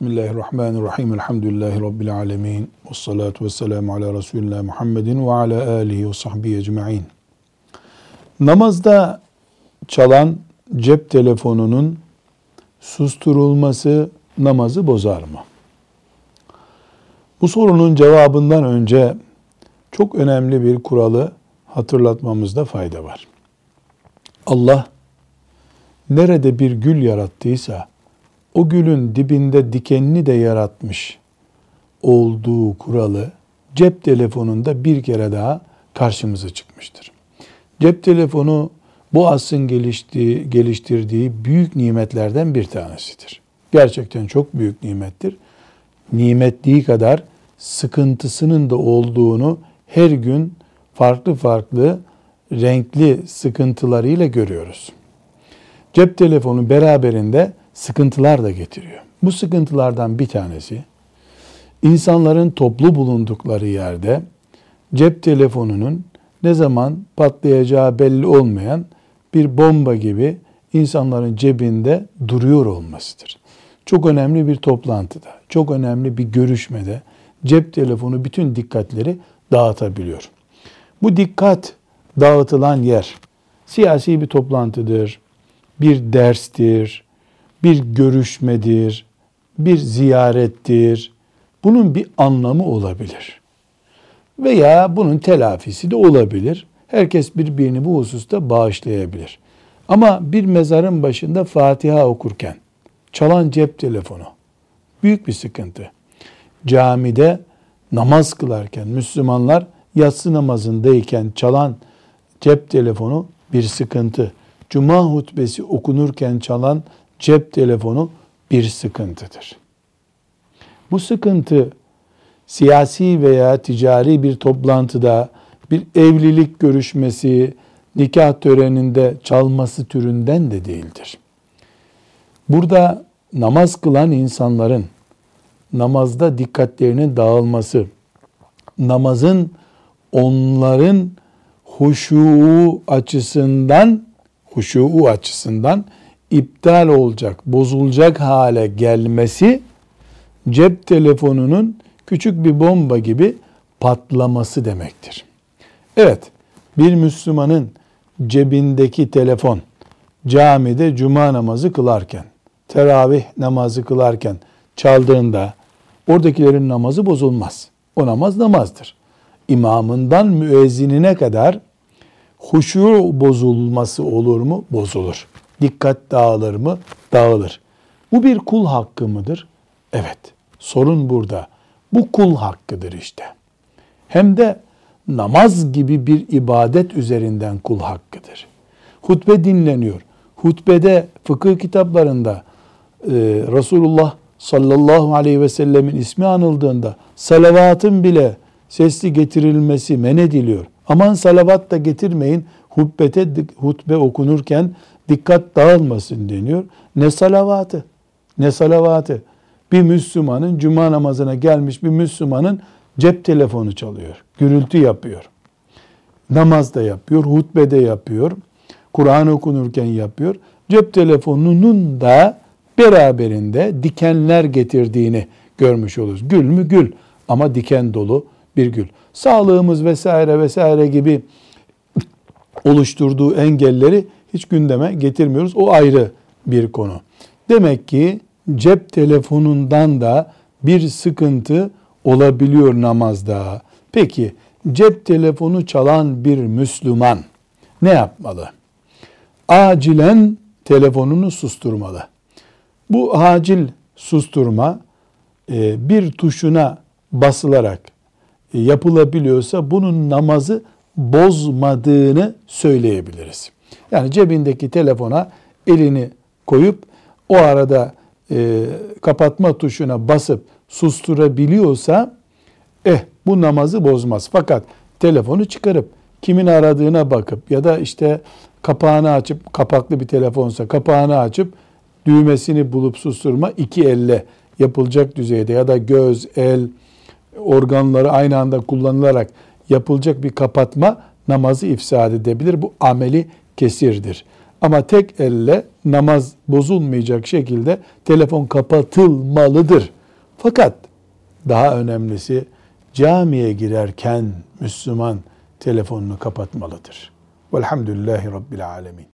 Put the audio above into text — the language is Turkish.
Bismillahirrahmanirrahim. Elhamdülillahi Rabbil alemin. Ve salatu ve selamu ala Resulullah Muhammedin ve ala alihi ve sahbihi ecma'in. Namazda çalan cep telefonunun susturulması namazı bozar mı? Bu sorunun cevabından önce çok önemli bir kuralı hatırlatmamızda fayda var. Allah nerede bir gül yarattıysa o gülün dibinde dikenini de yaratmış olduğu kuralı cep telefonunda bir kere daha karşımıza çıkmıştır. Cep telefonu bu asrın geliştiği, geliştirdiği büyük nimetlerden bir tanesidir. Gerçekten çok büyük nimettir. Nimetliği kadar sıkıntısının da olduğunu her gün farklı farklı renkli sıkıntılarıyla görüyoruz. Cep telefonu beraberinde sıkıntılar da getiriyor. Bu sıkıntılardan bir tanesi insanların toplu bulundukları yerde cep telefonunun ne zaman patlayacağı belli olmayan bir bomba gibi insanların cebinde duruyor olmasıdır. Çok önemli bir toplantıda, çok önemli bir görüşmede cep telefonu bütün dikkatleri dağıtabiliyor. Bu dikkat dağıtılan yer siyasi bir toplantıdır, bir derstir, bir görüşmedir, bir ziyarettir. Bunun bir anlamı olabilir. Veya bunun telafisi de olabilir. Herkes birbirini bu hususta bağışlayabilir. Ama bir mezarın başında Fatiha okurken çalan cep telefonu büyük bir sıkıntı. Camide namaz kılarken Müslümanlar yatsı namazındayken çalan cep telefonu bir sıkıntı. Cuma hutbesi okunurken çalan cep telefonu bir sıkıntıdır. Bu sıkıntı siyasi veya ticari bir toplantıda bir evlilik görüşmesi, nikah töreninde çalması türünden de değildir. Burada namaz kılan insanların namazda dikkatlerinin dağılması, namazın onların huşu açısından huşu açısından iptal olacak, bozulacak hale gelmesi cep telefonunun küçük bir bomba gibi patlaması demektir. Evet, bir Müslümanın cebindeki telefon camide cuma namazı kılarken, teravih namazı kılarken çaldığında oradakilerin namazı bozulmaz. O namaz namazdır. İmamından müezzinine kadar huşu bozulması olur mu? Bozulur. Dikkat dağılır mı? Dağılır. Bu bir kul hakkı mıdır? Evet. Sorun burada. Bu kul hakkıdır işte. Hem de namaz gibi bir ibadet üzerinden kul hakkıdır. Hutbe dinleniyor. Hutbede fıkıh kitaplarında e, Resulullah sallallahu aleyhi ve sellemin ismi anıldığında salavatın bile sesli getirilmesi men ediliyor. Aman salavat da getirmeyin. Hutbete, hutbe okunurken dikkat dağılmasın deniyor. Ne salavatı? Ne salavatı? Bir Müslümanın cuma namazına gelmiş bir Müslümanın cep telefonu çalıyor. Gürültü yapıyor. Namaz da yapıyor, hutbede yapıyor. Kur'an okunurken yapıyor. Cep telefonunun da beraberinde dikenler getirdiğini görmüş oluruz. Gül mü gül ama diken dolu bir gül. Sağlığımız vesaire vesaire gibi oluşturduğu engelleri hiç gündeme getirmiyoruz. O ayrı bir konu. Demek ki cep telefonundan da bir sıkıntı olabiliyor namazda. Peki cep telefonu çalan bir Müslüman ne yapmalı? Acilen telefonunu susturmalı. Bu acil susturma e, bir tuşuna basılarak e, yapılabiliyorsa bunun namazı bozmadığını söyleyebiliriz. Yani cebindeki telefona elini koyup o arada e, kapatma tuşuna basıp susturabiliyorsa eh bu namazı bozmaz. Fakat telefonu çıkarıp kimin aradığına bakıp ya da işte kapağını açıp kapaklı bir telefonsa kapağını açıp düğmesini bulup susturma iki elle yapılacak düzeyde ya da göz, el, organları aynı anda kullanılarak yapılacak bir kapatma namazı ifsad edebilir. Bu ameli kesirdir. Ama tek elle namaz bozulmayacak şekilde telefon kapatılmalıdır. Fakat daha önemlisi camiye girerken Müslüman telefonunu kapatmalıdır. Velhamdülillahi Rabbil Alemin.